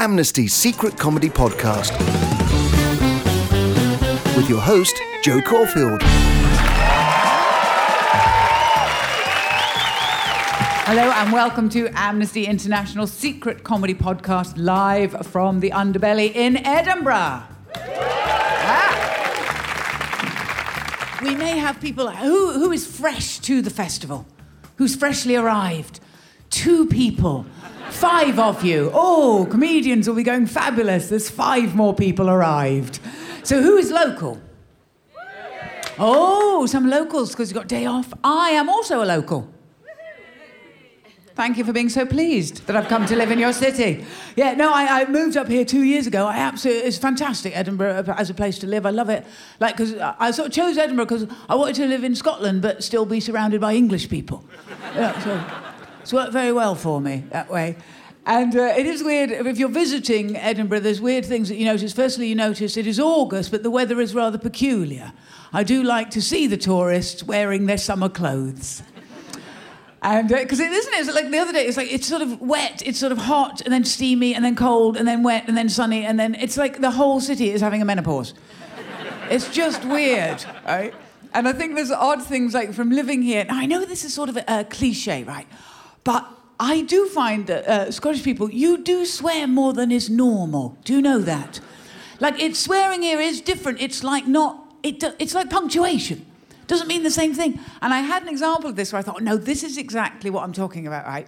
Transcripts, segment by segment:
Amnesty's secret comedy podcast. With your host, Jo Caulfield. Hello and welcome to Amnesty International Secret Comedy Podcast live from the underbelly in Edinburgh. Ah. We may have people who, who is fresh to the festival, who's freshly arrived. Two people, five of you. Oh, comedians will be going fabulous. There's five more people arrived. So who is local? Oh, some locals because you've got day off. I am also a local. Thank you for being so pleased that I've come to live in your city. Yeah, no, I, I moved up here two years ago. I absolutely, it's fantastic, Edinburgh uh, as a place to live. I love it. Like, because I sort of chose Edinburgh because I wanted to live in Scotland but still be surrounded by English people. Yeah, so it's worked very well for me that way. And uh, it is weird, if you're visiting Edinburgh, there's weird things that you notice. Firstly, you notice it is August, but the weather is rather peculiar. I do like to see the tourists wearing their summer clothes. And because uh, it isn't it? It's like the other day, it's like it's sort of wet, it's sort of hot, and then steamy, and then cold, and then wet, and then sunny, and then it's like the whole city is having a menopause. it's just weird, right? And I think there's odd things like from living here. Now I know this is sort of a, a cliche, right? But I do find that uh, Scottish people, you do swear more than is normal. Do you know that? Like it's swearing here is different. It's like not. It, it's like punctuation doesn't mean the same thing. And I had an example of this where I thought, no, this is exactly what I'm talking about, right?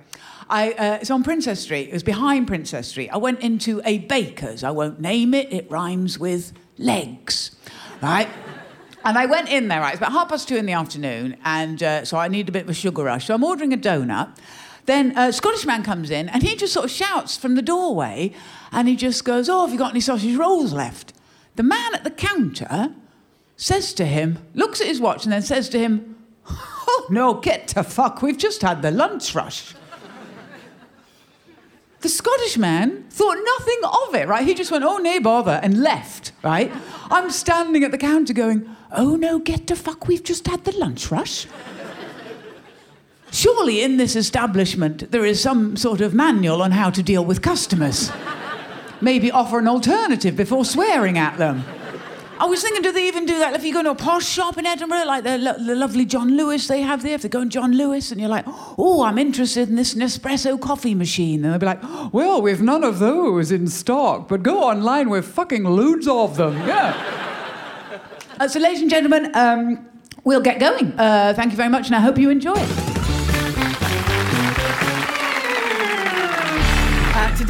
I, uh, it's on Princes Street. It was behind Princes Street. I went into a baker's. I won't name it. It rhymes with legs, right? And I went in there, right? It's about half past two in the afternoon, and uh, so I need a bit of a sugar rush. So I'm ordering a donut. Then a Scottish man comes in, and he just sort of shouts from the doorway, and he just goes, "Oh, have you got any sausage rolls left?" The man at the counter says to him, looks at his watch and then says to him, Oh, no, get to fuck, we've just had the lunch rush. The Scottish man thought nothing of it, right? He just went, Oh, nay, bother, and left, right? I'm standing at the counter going, Oh, no, get to fuck, we've just had the lunch rush. Surely in this establishment there is some sort of manual on how to deal with customers. Maybe offer an alternative before swearing at them. I was thinking, do they even do that if you go to a posh shop in Edinburgh, like the, the lovely John Lewis they have there? If they go in John Lewis and you're like, oh, I'm interested in this Nespresso coffee machine. And they'll be like, well, we've none of those in stock, but go online, we've fucking loads of them. Yeah. uh, so, ladies and gentlemen, um, we'll get going. Uh, thank you very much, and I hope you enjoy it.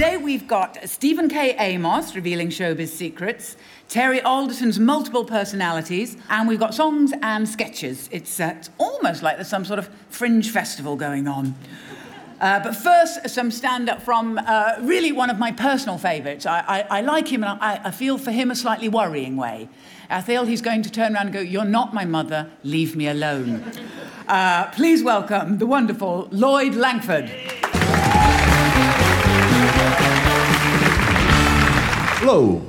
Today we've got Stephen K. Amos revealing showbiz secrets, Terry Alderton's multiple personalities, and we've got songs and sketches. It's, uh, it's almost like there's some sort of fringe festival going on. Uh, but first, some stand up from uh, really one of my personal favourites. I, I, I, like him and I, I, feel for him a slightly worrying way. I feel he's going to turn around and go, You're not my mother, leave me alone. Uh, please welcome the wonderful Lloyd Langford. Hello.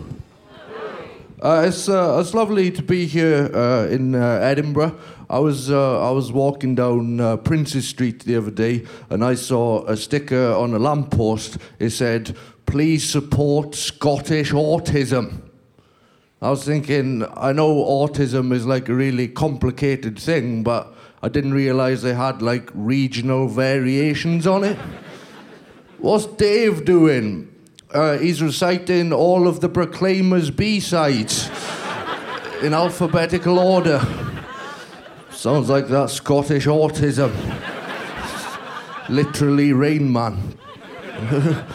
Uh, it's, uh, it's lovely to be here uh, in uh, Edinburgh. I was, uh, I was walking down uh, Princes Street the other day and I saw a sticker on a lamppost. It said, Please support Scottish autism. I was thinking, I know autism is like a really complicated thing, but I didn't realize they had like regional variations on it. What's Dave doing? Uh, he's reciting all of the Proclaimers B sides in alphabetical order. Sounds like that Scottish autism. Literally Rain Man.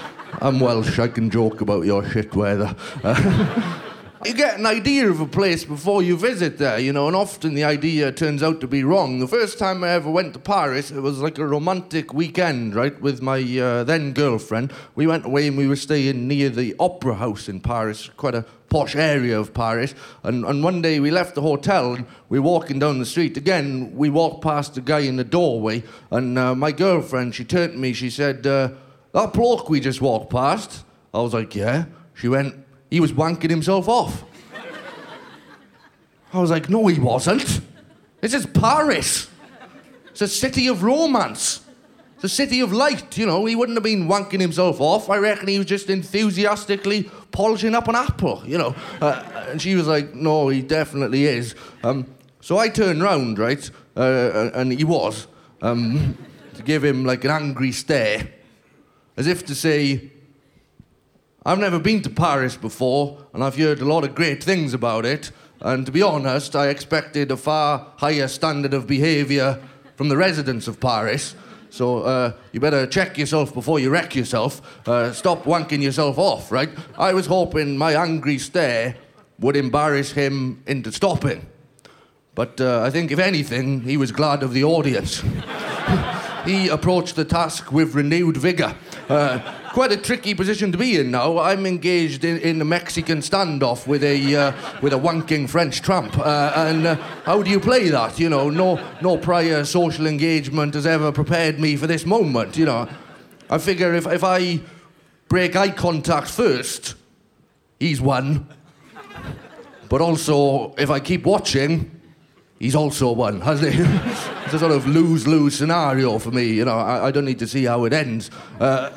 I'm Welsh, I can joke about your shit weather. you get an idea of a place before you visit there, you know, and often the idea turns out to be wrong. The first time I ever went to Paris, it was like a romantic weekend, right, with my uh, then girlfriend. We went away and we were staying near the Opera House in Paris, quite a posh area of Paris. And, and one day we left the hotel and we were walking down the street. Again, we walked past a guy in the doorway, and uh, my girlfriend, she turned to me, she said, uh, That bloke we just walked past? I was like, Yeah. She went, he was wanking himself off. I was like, no, he wasn't. This is Paris. It's a city of romance. It's a city of light, you know. He wouldn't have been wanking himself off. I reckon he was just enthusiastically polishing up an apple, you know. Uh, and she was like, no, he definitely is. Um, so I turned round, right, uh, and he was, um, to give him like an angry stare, as if to say, I've never been to Paris before, and I've heard a lot of great things about it. And to be honest, I expected a far higher standard of behaviour from the residents of Paris. So uh, you better check yourself before you wreck yourself. Uh, stop wanking yourself off, right? I was hoping my angry stare would embarrass him into stopping. But uh, I think, if anything, he was glad of the audience. he approached the task with renewed vigour. Quite a tricky position to be in now. I'm engaged in, in a Mexican standoff with a uh, with a wanking French tramp, uh, and uh, how do you play that? You know, no no prior social engagement has ever prepared me for this moment. You know, I figure if if I break eye contact first, he's won. But also, if I keep watching, he's also won, hasn't he? it's a sort of lose lose scenario for me. You know, I, I don't need to see how it ends. Uh,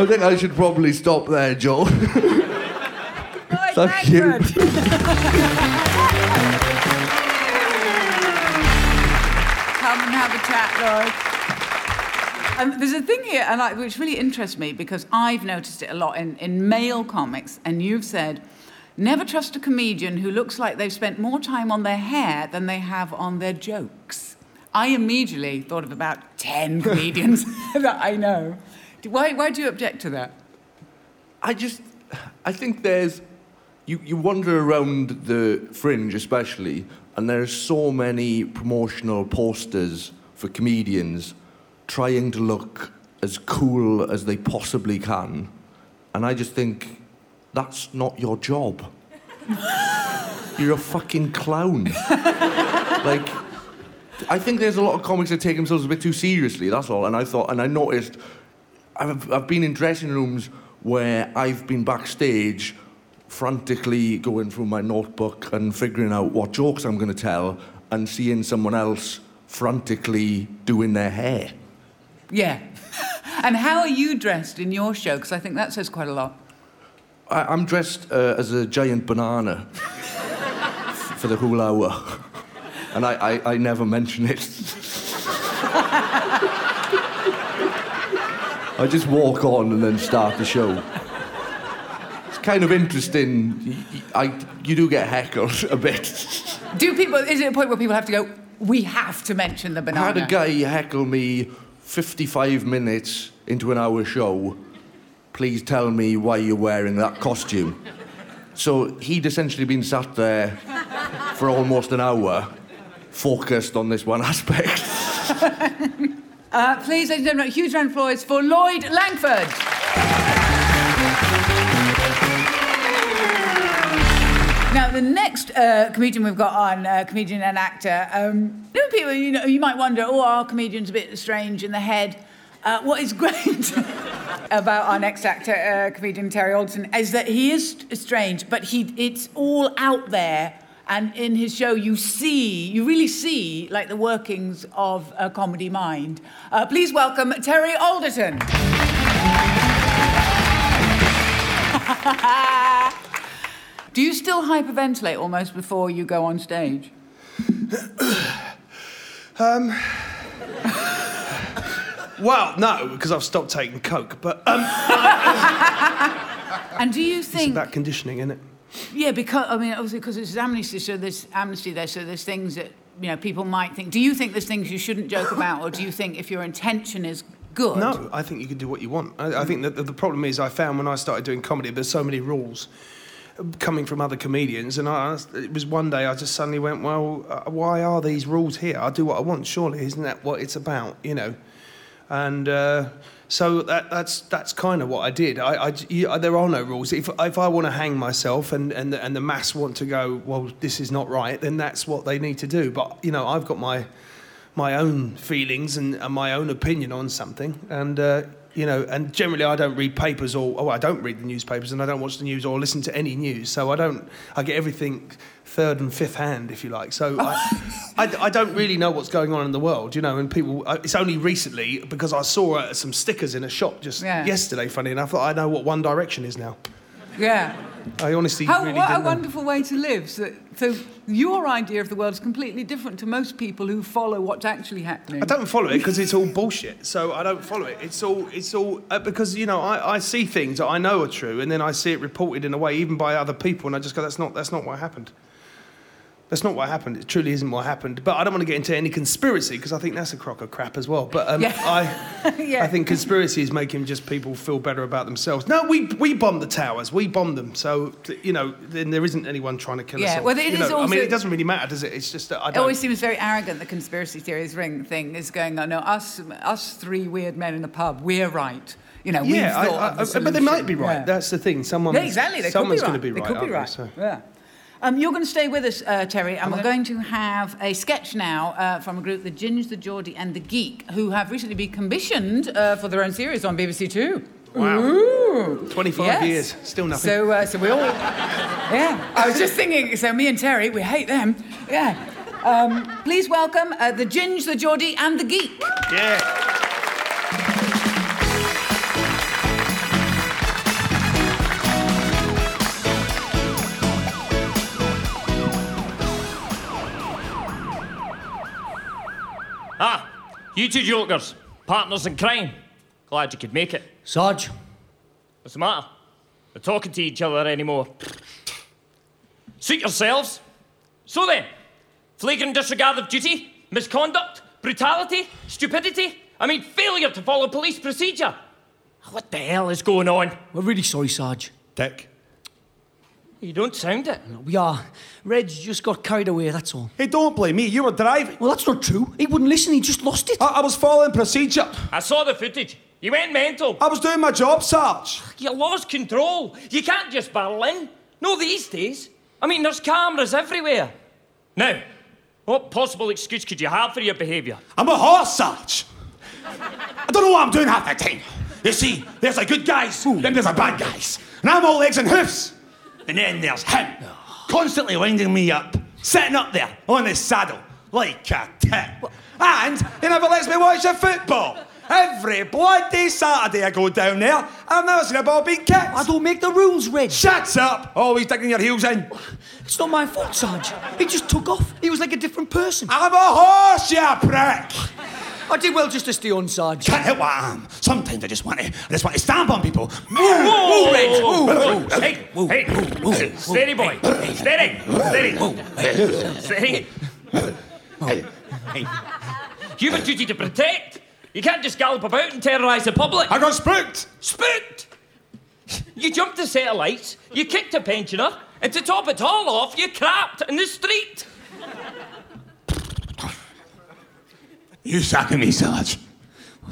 I think I should probably stop there, Jo. Right, Thank you. Come and have a chat, Lloyd. Um, there's a thing here, and I, which really interests me because I've noticed it a lot in, in male comics, and you've said, never trust a comedian who looks like they've spent more time on their hair than they have on their jokes. I immediately thought of about 10 comedians that I know. Why, why do you object to that? I just, I think there's, you, you wander around the fringe especially, and there's so many promotional posters for comedians trying to look as cool as they possibly can. And I just think, that's not your job. You're a fucking clown. like, I think there's a lot of comics that take themselves a bit too seriously, that's all. And I thought, and I noticed, I've, I've been in dressing rooms where I've been backstage frantically going through my notebook and figuring out what jokes I'm going to tell and seeing someone else frantically doing their hair. Yeah. and how are you dressed in your show? Because I think that says quite a lot. I, I'm dressed uh, as a giant banana for the whole hour. And I, I, I never mention it. I just walk on and then start the show. It's kind of interesting. I, you do get heckled a bit. Do people, is it a point where people have to go, we have to mention the banana? I had a guy heckle me 55 minutes into an hour show. Please tell me why you're wearing that costume. So he'd essentially been sat there for almost an hour, focused on this one aspect. Uh, please, ladies and gentlemen, a huge round of applause for Lloyd Langford. Now, the next uh, comedian we've got on, uh, comedian and actor, um, you know, people, you know, you might wonder, oh, are comedians a bit strange in the head? Uh, what is great about our next actor, uh, comedian Terry Alderton, is that he is strange, but he, it's all out there. And in his show, you see, you really see, like the workings of a comedy mind. Uh, please welcome Terry Alderton. Do you still hyperventilate almost before you go on stage? Well, no, because I've stopped taking coke. But um, And do you think it's about conditioning, isn't it? Yeah, because I mean, obviously, because it's amnesty, so there's amnesty there, so there's things that you know people might think. Do you think there's things you shouldn't joke about, or do you think if your intention is good? No, I think you can do what you want. I, I think that the, the problem is I found when I started doing comedy, there's so many rules coming from other comedians, and I, it was one day I just suddenly went, well, uh, why are these rules here? I do what I want. Surely, isn't that what it's about? You know, and. Uh, so that, that's that's kind of what I did. I, I- you- there are no rules. If, if I want to hang myself and, and, the, and the mass want to go, well, this is not right, then that's what they need to do. But, you know, I've got my my own feelings and, and my own opinion on something. And uh, you know, and generally I don't read papers or, oh, I don't read the newspapers and I don't watch the news or listen to any news. So I don't, I get everything third and fifth hand, if you like. So I, I, I don't really know what's going on in the world, you know, and people, uh, it's only recently because I saw uh, some stickers in a shop just Yeah. yesterday, funny enough, that I know what One Direction is now. Yeah. I honestly How, really what a know. wonderful way to live. So, so your idea of the world is completely different to most people who follow what's actually happening. I don't follow it because it's all bullshit. So I don't follow it. It's all it's all uh, because you know I, I see things that I know are true, and then I see it reported in a way even by other people, and I just go, that's not that's not what happened. That's not what happened. It truly isn't what happened. But I don't want to get into any conspiracy because I think that's a crock of crap as well. But um, Yeah. I, Yeah. I think conspiracy is making just people feel better about themselves. No, we we bombed the towers. We bombed them. So you know, then there isn't anyone trying to kill us. Yeah, well, it is know, I mean, it doesn't really matter, does it? It's just that I It don't. always seems very arrogant, the conspiracy theories ring thing is going, on. no, us, us three weird men in the pub, we're right. You know, we've Yeah, I- I- the but they might be right. Yeah. That's the thing. Someone, Yeah, exactly. They someone's going right. to be right. They could be right. they? So- Yeah. Um, you're going to stay with us, uh, Terry, and we're going to have a sketch now uh, from a group, the Ginge, the Geordie, and the Geek, who have recently been commissioned uh, for their own series on BBC Two. Wow. Ooh. 25 Yes. years, still nothing. So, uh, so we all, yeah. I was just thinking. So me and Terry, we hate them. Yeah. Um, please welcome uh, the Ginge, the Geordie, and the Geek. yeah. You two jokers, partners in crime. Glad you could make it. Sarge, What's the matter? We're talking to each other anymore. Suit yourselves. So then, flagrant disregard of duty, misconduct, brutality, stupidity. I mean, failure to follow police procedure. What the hell is going on? we're really sorry, Sarge. Dick. You don't sound it. We are. Reg just got carried away, that's all. Hey, don't blame me. You were driving. Well, that's not true. He wouldn't listen, he just lost it. I, I was following procedure. I saw the footage. You went mental. I was doing my job, Sarge. You lost control. You can't just barrel in. No, these days. I mean, there's cameras everywhere. Now, what possible excuse could you have for your behaviour? I'm a horse, Sarge. I don't know what I'm doing half the time. You see, there's the good guys, then there's the bad guys. And I'm all legs and hoofs. And then there's him, constantly winding me up, sitting up there on his saddle like a tit. And he never lets me watch the football. Every bloody Saturday I go down there, I've never seen a ball being kicked. I don't make the rules, Reg. Shut up! Always digging your heels in. It's not my fault, Sarge. He just took off. He was like a different person. I'm a horse, you prick! I did well just to stay on, Sarge. Can't help what I am. Sometimes I just want to, I just want to stamp on people. Whoa, Reg, whoa, whoa, whoa. Hey, hey, steady, boy. Steady, steady. Steady. You have a duty to protect. You can't just gallop about and terrorise the public. I got spooked. Spooked! You jumped a set of lights, you kicked a pensioner, and to top it all off, you crapped in the street. You sacking me, Sarge.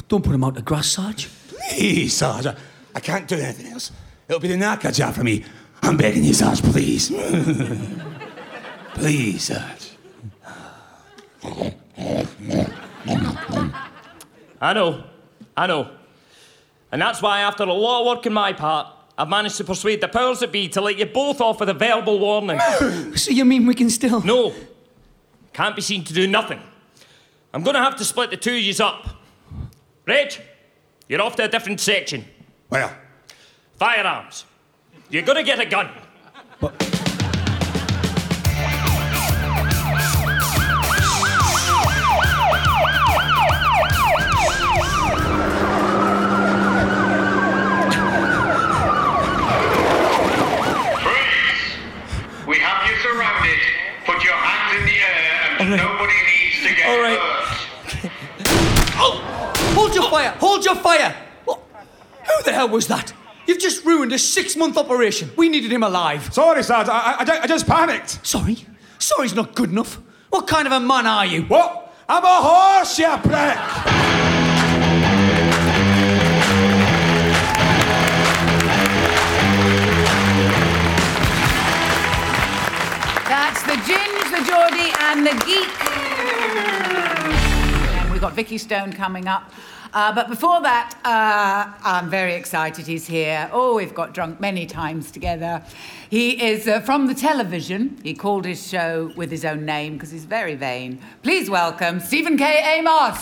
Don't put him out to grass, Sarge. Please, Sarge. I, I can't do anything else. It'll be the knacker job for me. I'm begging you, Sarge, please. please, Sarge. I know, I know. And that's why, after a lot of work on my part, I've managed to persuade the powers that be to let you both off with a verbal warning. So you mean we can still. no, can't be seen to do nothing. I'm going to have to split the two of yous up. Reg, you're off to a different section. Well, Firearms. You're going to get a gun. Freeze! We have you surrounded. Put your hands in the air and nobody needs to get All right. Hurt. Hold your fire! Hold your fire! What? Who the hell was that? You've just ruined a six month operation. We needed him alive. sorry, Sarge. I, I, I I just panicked. Sorry? Sorry's not good enough. What kind of a man are you? What? I'm a horse, you prick! That's the Ginge, the Geordie, and the Geek. And we've got Vikki Stone coming up. Uh, but before that, uh, I'm very excited he's here. Oh, we've got drunk many times together. He is uh, from the television. He called his show with his own name because he's very vain. Please welcome Stephen K. Amos.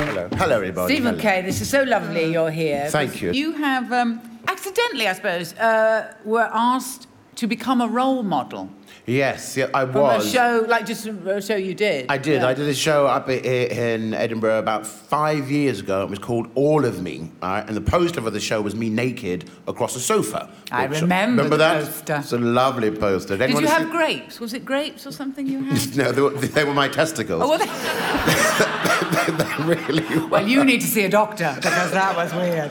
Hello. Hello, everybody. Stephen Hello. K., this is so lovely you're here. Thank you. You have, um, accidentally, I suppose, uh, were asked to become a role model Yes, yeah, I from was. a show, like just a show you did. I did. Yeah. I did a show up i- in Edinburgh about five years ago. It was called All of Me, all right? and the poster for the show was me naked across a sofa. I which- remember Remember the that? poster. It's a lovely poster. Did you have grapes? Was it grapes or something you had? No, they were, they were my testicles. oh, well, they- really. well, you need to see a doctor because that was weird.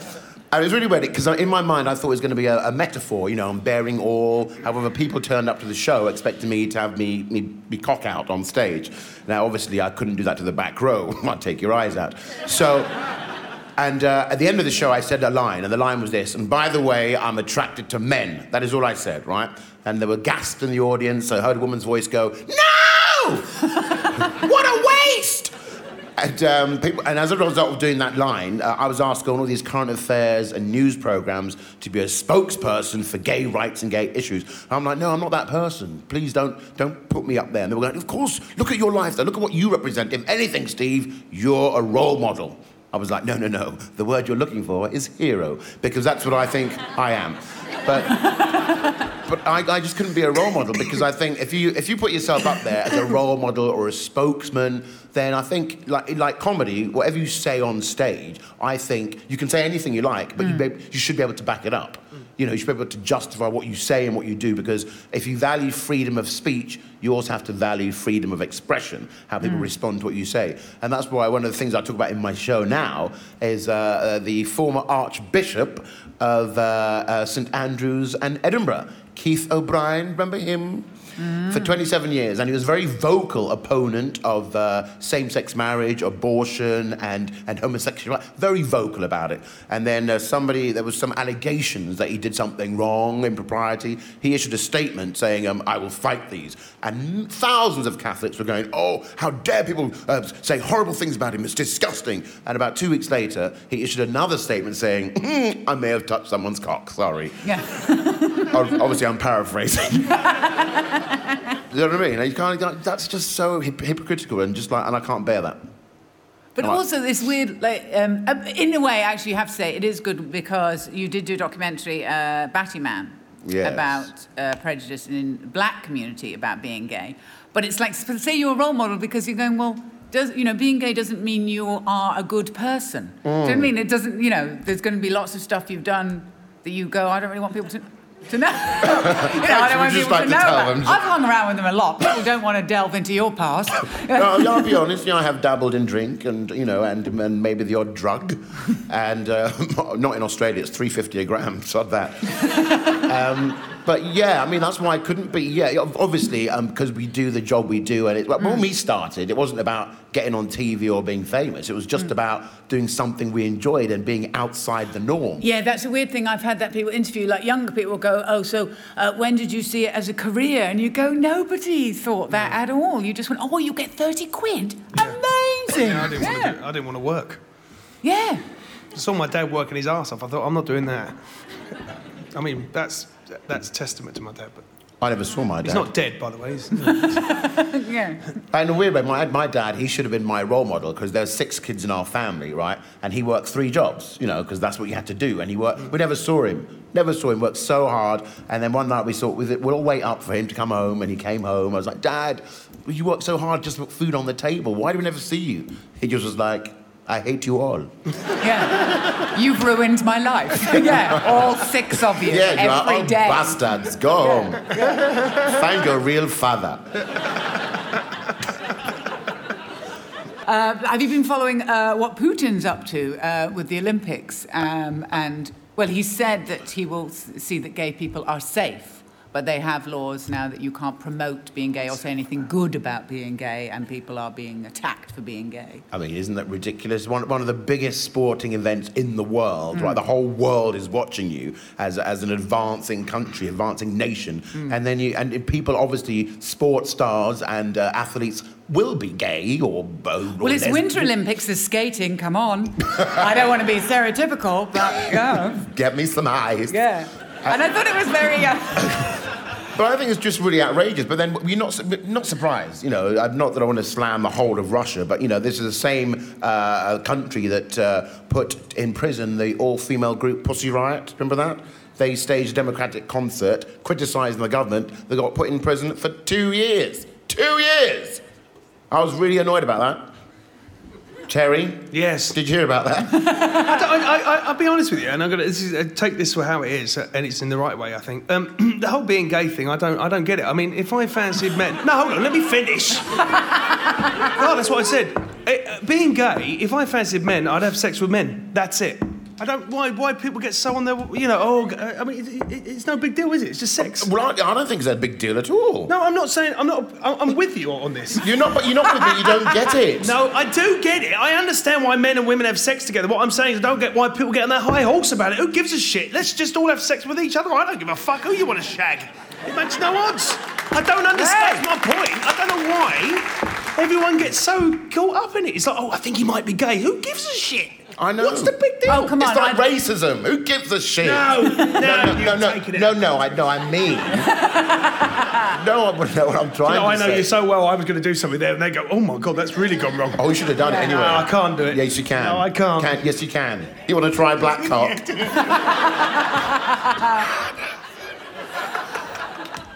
And it was really weird because in my mind I thought it was going to be a, a metaphor, you know, I'm bearing all. However, people turned up to the show expecting me to have me, me, me cock out on stage. Now, obviously, I couldn't do that to the back row. I'd take your eyes out. So, and uh, at the end of the show, I said a line, and the line was this. And by the way, I'm attracted to men. That is all I said, right? And there were gasps in the audience. I heard a woman's voice go, No! And, um, people, and as a result of doing that line, uh, I was asked on all these current affairs and news programs to be a spokesperson for gay rights and gay issues. I'm like, no, I'm not that person. Please don't, don't put me up there. And they were going, of course, look at your life, though. Look at what you represent. If anything, Steve, you're a role model. I was like, no, no, no. The word you're looking for is hero, because that's what I think I am. But but I, I just couldn't be a role model because I think if you if you put yourself up there as a role model or a spokesman, then I think like like comedy, whatever you say on stage, I think you can say anything you like, but you be, you should be able to back it up. You know, you should be able to justify what you say and what you do because if you value freedom of speech, you also have to value freedom of expression, how people respond to what you say. And that's why one of the things I talk about in my show now is uh, uh, the former Archbishop of uh, uh, St Andrews and Edinburgh, Keith O'Brien. Remember him? For 27 years, and he was a very vocal opponent of uh, same-sex marriage, abortion, and, and homosexuality. Very vocal about it. And then uh, somebody, there was some allegations that he did something wrong, impropriety. He issued a statement saying, um, "I will fight these." And thousands of Catholics were going, "Oh, how dare people uh, say horrible things about him? It's disgusting." And about two weeks later, he issued another statement saying, "Hmm, "I may have touched someone's cock. Sorry." Yeah. Obviously, I'm paraphrasing. you know what I mean? You can't, you can't- that's just so hypocritical and just like, and I can't bear that. But also this weird, like, um, um, in a way, actually, you have to say it is good because you did do a documentary, uh, Batty Man, Yes. about uh, prejudice in the black community about being gay. But it's like, say you're a role model because you're going, well, does you know, being gay doesn't mean you are a good person. Do you know I Mm. mean? It doesn't, you know, there's going to be lots of stuff you've done that you go, I don't really want people to. To know, you know, I don't want people like to to know. tell about. them. I've hung around with them a lot. People don't want to delve into your past. no, I'll be honest. You know, I have dabbled in drink and you know, and, and maybe the odd drug, and uh, not in Australia. It's three fifty a gram. Sod that. um, but yeah, I mean that's why I couldn't be. Yeah, obviously, because we do the job we do, and it, well, when we started, it wasn't about getting on TV or being famous. It was just about doing something we enjoyed and being outside the norm. Yeah, that's a weird thing. I've had that people interview, like younger people go, Oh, so uh, when did you see it as a career? And you go, Nobody thought that at all. You just went, Oh, you get 30 quid? Amazing. Yeah, I didn't, want yeah. to do, I didn't want to work. yeah. I saw my dad working his ass off. I thought, I'm not doing that. I mean, that's that's testament to my dad. But I never saw my dad. he's not dead, by the way. He's, Yeah. And a weird way, my, my dad, he should have been my role model because there's six kids in our family, right? And he worked three jobs, you know, because that's what you had to do. And he worked, we never saw him, never saw him work so hard. And then one night we thought, it, we'll all wait up for him to come home. And he came home. I was like, Dad, you work so hard just to put food on the table. Why do we never see you? He just was like, I hate you all. Yeah. You've ruined my life. yeah. All six of you. Yeah, you are all day. bastards. Go home. Find your real father. Uh, have you been following uh, what Putin's up to uh, with the Olympics? Um, and, well, he said that he will see that gay people are safe. But they have laws now that you can't promote being gay or say anything good about being gay, and people are being attacked for being gay. I mean, isn't that ridiculous? One, one of the biggest sporting events in the world, right? The whole world is watching you as, as an advancing country, advancing nation, and then you and people, obviously, sports stars and uh, athletes will be gay or both. Well, it's Winter Olympics, there's skating, come on. I don't want to be stereotypical, but yeah. Get me some eyes. Yeah. And I thought it was very. Uh, But I think it's just really outrageous. But then you're not not surprised, you know. Not that I want to slam the whole of Russia, but you know, this is the same uh, country that uh, put in prison the all-female group Pussy Riot. Remember that? They staged a democratic concert criticising the government. They got put in prison for two years. Two years. I was really annoyed about that. Terry, Yes. did you hear about that? I, don't- I, I, I'll be honest with you, and I'm gonna this is, uh, take this for how it is, uh, and it's in the right way, I think. Um, the whole being gay thing, I don't, I don't get it. I mean, if I fancied men, no, hold on, let me finish. no, that's what I said. Uh, being gay, if I fancied men, I'd have sex with men. That's it. I don't. Why? Why people get so on their? You know. Oh, I mean, it, it, it's no big deal, is it? It's just sex. well, I, I don't think it's a big deal at all. No, I'm not saying. I'm not. I'm with you on this. You're not. But you're not with me. You don't get it. No, I do get it. I understand why men and women have sex together. What I'm saying is, I don't get why people get on their high horse about it. Who gives a shit? Let's just all have sex with each other. I don't give a fuck who you want to shag. It makes no odds. I don't understand. That's my point. I don't know why everyone gets so caught up in it. It's like, oh, I think he might be gay. Who gives a shit? I know. What's the big deal? Oh, come It's on, like I- racism. Who gives a shit? No, no, no, you're no, no, no, I no, I mean. no, I wouldn't know what I'm trying to do. No, I know say. you so well. I was going to do something there, and they go, "Oh my god, that's really gone wrong." Oh, you should have done it anyway. No, I can't do it. Yes, you can. No, I can't. Can, yes, you can. You want to try black cock?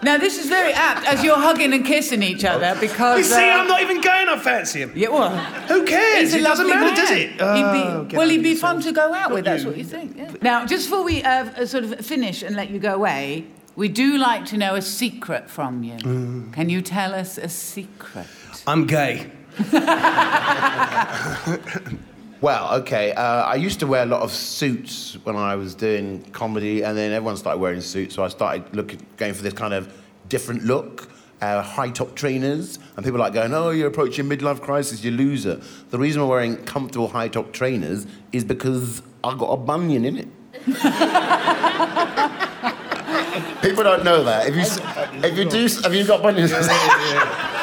now, this is very apt as you're hugging and kissing each other because. You see, uh, I'm not even going, and I fancy him. Yeah, well. Who cares? He's a it doesn't lovely matter, man. does it? He'd Oh, be, well, he'd be yourself. fun to go out with. Not That's what you think. Yeah. Now, just before we uh, sort of finish and let you go away, we do like to know a secret from you. Mm. Can you tell us a secret? I'm gay. Well, okay. Uh, I used to wear a lot of suits when I was doing comedy, and then everyone started wearing suits, so I started looking, going for this kind of different look. Uh, high top trainers, and people are like going, "Oh, you're approaching midlife crisis, you loser." The reason I'm wearing comfortable high top trainers is because I got a bunion in it. people don't know that. If you, if you do, have you got bunions?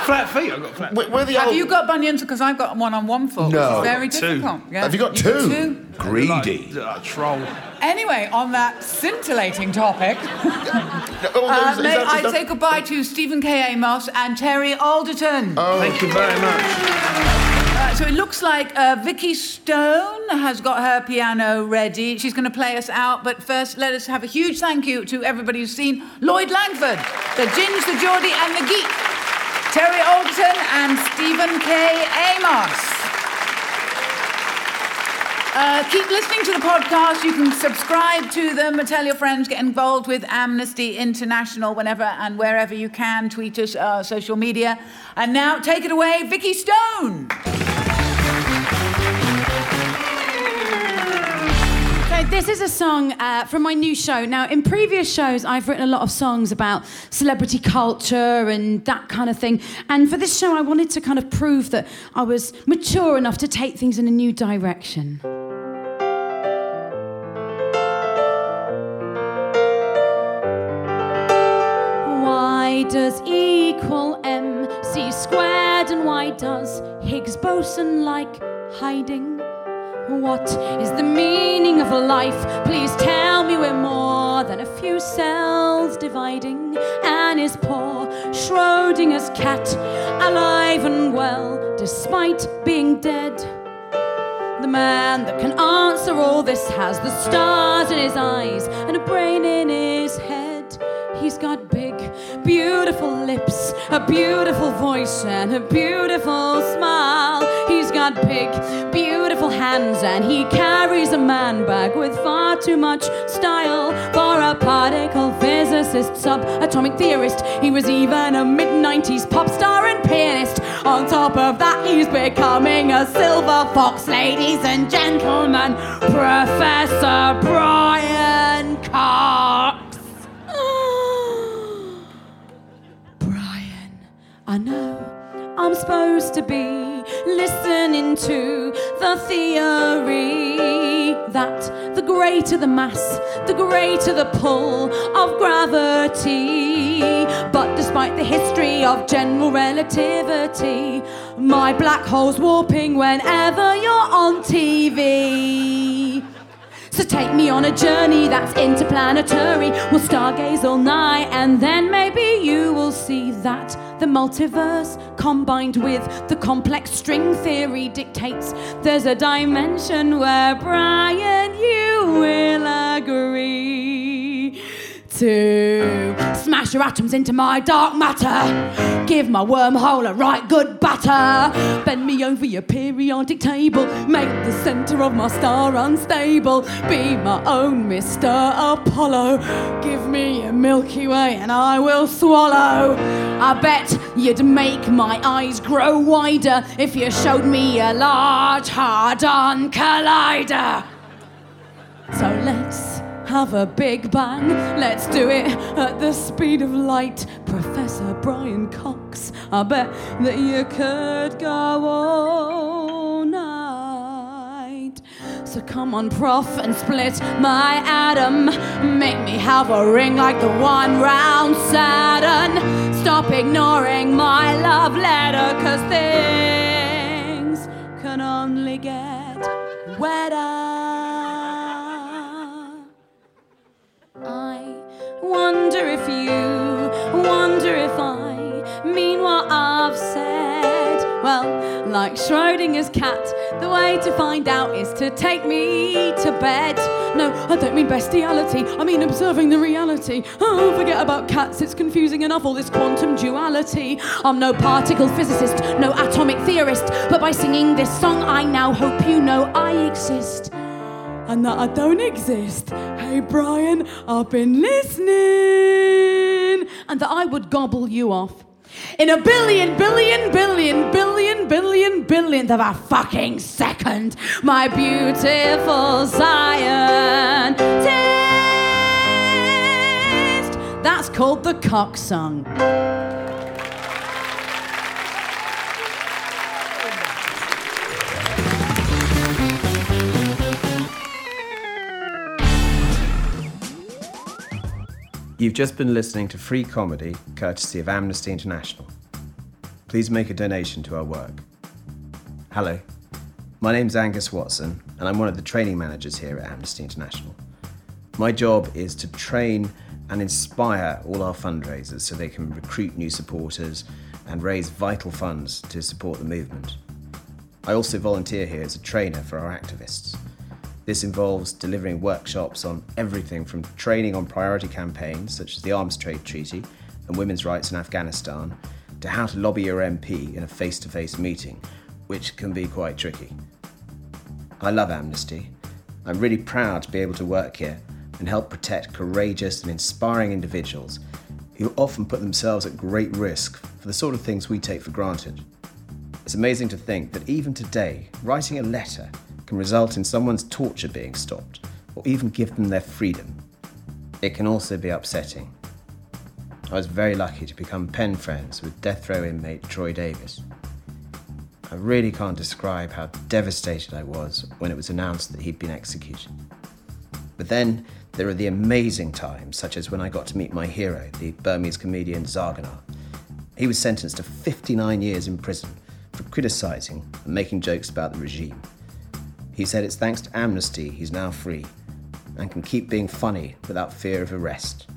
Flat feet. I've got flat. Where, where the Have old- you got bunions? Because I've got one on one foot, No. which is very Two. difficult. Yeah. Have you got You've two? Greedy. Uh, troll. Anyway, on that scintillating topic, Oh, uh, is- is may that- is I say goodbye to Stephen K. Amos and Terry Alderton. Thank you very much. Uh, so it looks like uh, Vikki Stone has got her piano ready. She's going to play us out. But first, let us have a huge thank you to everybody who's seen Lloyd Langford, the Ginge, the Geordie, and the Geek, Terry Alderton, and Stephen K. Amos. Uh, keep listening to the podcast. You can subscribe to them, tell your friends, get involved with Amnesty International whenever and wherever you can. Tweet us, uh, social media. And now, take it away, Vikki Stone. This is a song uh, from my new show. Now, in previous shows, I've written a lot of songs about celebrity culture and that kind of thing. And for this show, I wanted to kind of prove that I was mature enough to take things in a new direction. Why does E equal MC squared, and why does Higgs boson like hiding? What is the meaning of life? Please tell me we're more than a few cells dividing. And is poor Schrodinger's cat alive and well despite being dead? The man that can answer all this has the stars in his eyes and a brain in his head. He's got big, beautiful lips, a beautiful voice, and a beautiful smile. He's got big, beautiful hands, and he carries a man bag with far too much style for a particle physicist, subatomic theorist. He was even a mid 90s pop star and pianist. On top of that, he's becoming a silver fox, ladies and gentlemen, Professor Brian Cox. I know I'm supposed to be listening to the theory that the greater the mass, the greater the pull of gravity. But despite the history of general relativity, my black hole's warping whenever you're on TV. So take me on a journey that's interplanetary. We'll stargaze all night, and then maybe you will see that the multiverse combined with the complex string theory dictates. There's a dimension where Brian, you will agree to smash your atoms into my dark matter. Give my wormhole a right good batter. Bend me over your periodic table. Make the center of my star unstable. Be my own Mr. Apollo. Give me a Milky Way and I will swallow. I bet you'd make my eyes grow wider if you showed me a large hard on collider. So let's have a big bang. Let's do it at the speed of light. Professor Brian Cox, I bet that you could go all night. So come on, prof, and split my atom. Make me have a ring like the one round Saturn. Stop ignoring my love letter, cause things can only get wetter. Like Schrodinger's cat, the way to find out is to take me to bed. No, I don't mean bestiality, I mean observing the reality. Oh, forget about cats, it's confusing enough, all this quantum duality. I'm no particle physicist, no atomic theorist, but by singing this song, I now hope you know I exist and that I don't exist. Hey, Brian, I've been listening. And that I would gobble you off. In a billion, billion, billion, billion, billion, billionth of a fucking second, my beautiful scientist. That's called the cock song. You've just been listening to free comedy courtesy of Amnesty International. Please make a donation to our work. Hello, my name's Angus Watson, and I'm one of the training managers here at Amnesty International. My job is to train and inspire all our fundraisers so they can recruit new supporters and raise vital funds to support the movement. I also volunteer here as a trainer for our activists. This involves delivering workshops on everything from training on priority campaigns such as the Arms Trade Treaty and women's rights in Afghanistan to how to lobby your MP in a face to face meeting, which can be quite tricky. I love Amnesty. I'm really proud to be able to work here and help protect courageous and inspiring individuals who often put themselves at great risk for the sort of things we take for granted. It's amazing to think that even today, writing a letter can result in someone's torture being stopped, or even give them their freedom. It can also be upsetting. I was very lucky to become pen friends with death row inmate Troy Davis. I really can't describe how devastated I was when it was announced that he'd been executed. But then there are the amazing times, such as when I got to meet my hero, the Burmese comedian Zarganar. He was sentenced to 59 years in prison for criticising and making jokes about the regime. He said it's thanks to Amnesty he's now free and can keep being funny without fear of arrest.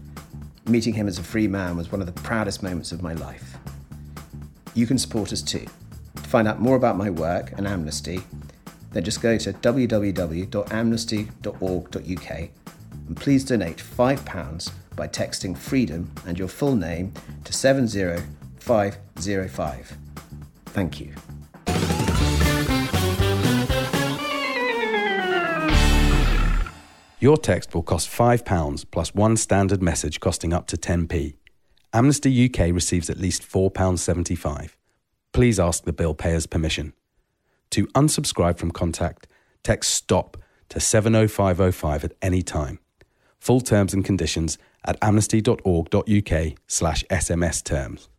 Meeting him as a free man was one of the proudest moments of my life. You can support us too. To find out more about my work and Amnesty, then just go to www.amnesty.org.uk and please donate £5 by texting freedom and your full name to 70505. Thank you. Your text will cost £5 plus one standard message costing up to 10p. Amnesty UK receives at least £4.75. Please ask the bill payer's permission. To unsubscribe from contact, text STOP to 70505 at any time. Full terms and conditions at amnesty.org.uk slash SMS terms.